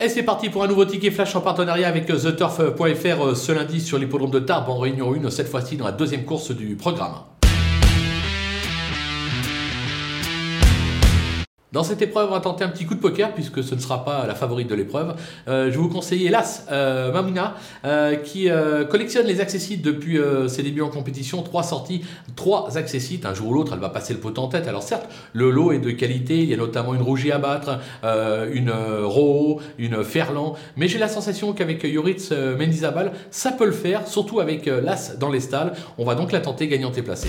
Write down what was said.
Et c'est parti pour un nouveau ticket flash en partenariat avec TheTurf.fr ce lundi sur l'hippodrome de Tarbes en réunion 1, cette fois-ci dans la deuxième course du programme. Dans cette épreuve, on va tenter un petit coup de poker puisque ce ne sera pas la favorite de l'épreuve. Euh, je vous conseiller hélas euh, Mamuna euh, qui collectionne les accessites depuis ses débuts en compétition. Trois sorties, trois accessites. Un jour ou l'autre, elle va passer le pot en tête. Alors certes, le lot est de qualité. Il y a notamment une rougie à battre, une Roho, une Ferland. Mais j'ai la sensation qu'avec Yoritz Mendizabal, ça peut le faire, surtout avec l'As dans les stalles. On va donc la tenter gagnante et placée.